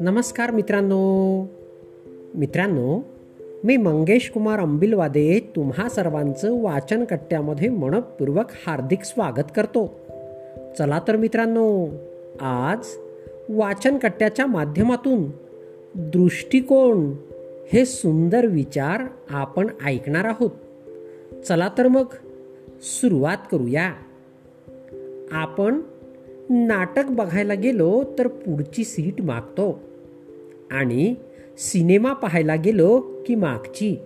नमस्कार मित्रांनो. मित्रांनो मी मंगेश कुमार अंबिलवादे तुम्हा सर्वांचं वाचन कट्ट्यामध्ये मनपूर्वक हार्दिक स्वागत करतो. चला तर मित्रांनो आज वाचन कट्ट्याच्या माध्यमातून दृष्टिकोन हे सुंदर विचार आपण ऐकणार आहोत. चला तर मग सुरुवात करूया. आपण नाटक बघायला गेलो तर पुढची सीट मागतो. आणि सिनेमा पाहायला गेलो की मागची.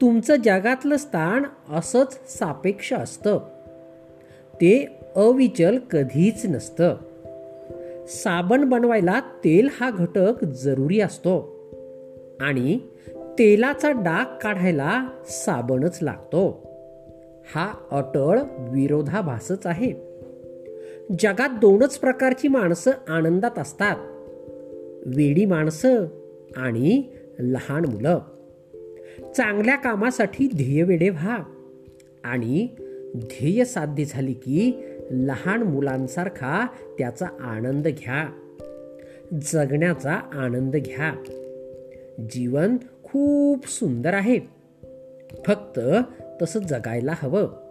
तुमचं जगातलं स्थान असंच सापेक्ष असतं. ते अविचल कधीच नसतं. साबण बनवायला तेल हा घटक जरुरी असतो. आणि तेलाचा डाग काढायला साबणच लागतो. हा अटळ विरोधाभासच आहे. जगात दोनच प्रकारची माणसं आनंदात असतात. वेडी माणसं आणि लहान मुलं. चांगल्या कामासाठी ध्येयवेडे व्हा आणि ध्येय साध्य झाली की लहान मुलांसारखा त्याचा आनंद घ्या. जगण्याचा आनंद घ्या. जीवन खूप सुंदर आहे. फक्त तसं जगायला हवं.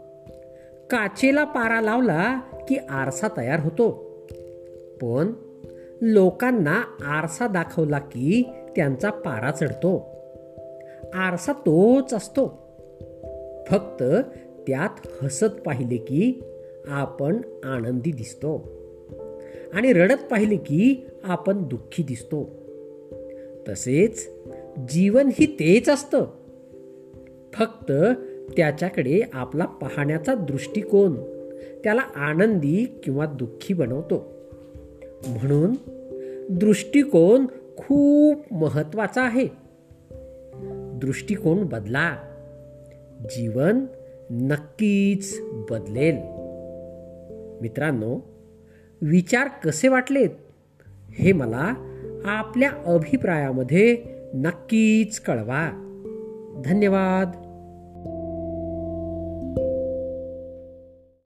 काचेला पारा लावला की आरसा तयार होतो. पण लोकांना आरसा दाखवला की त्यांचा पारा चढतो. आरसा तोच असतो. फक्त त्यात हसत पाहिले की आपण आनंदी दिसतो. आणि रडत पाहिले की आपण दुःखी दिसतो. तसेच जीवन ही तेच असतं. फक्त त्याच्याकडे आपला पाहण्याचा दृष्टिकोन त्याला आनंदी किंवा दुःखी बनवतो. म्हणून दृष्टिकोन खूप महत्त्वाचा आहे. दृष्टिकोन बदला. जीवन नक्कीच बदलेल. मित्रांनो विचार कसे वाटलेत हे मला आपल्या अभिप्रायामध्ये नक्कीच कळवा. धन्यवाद.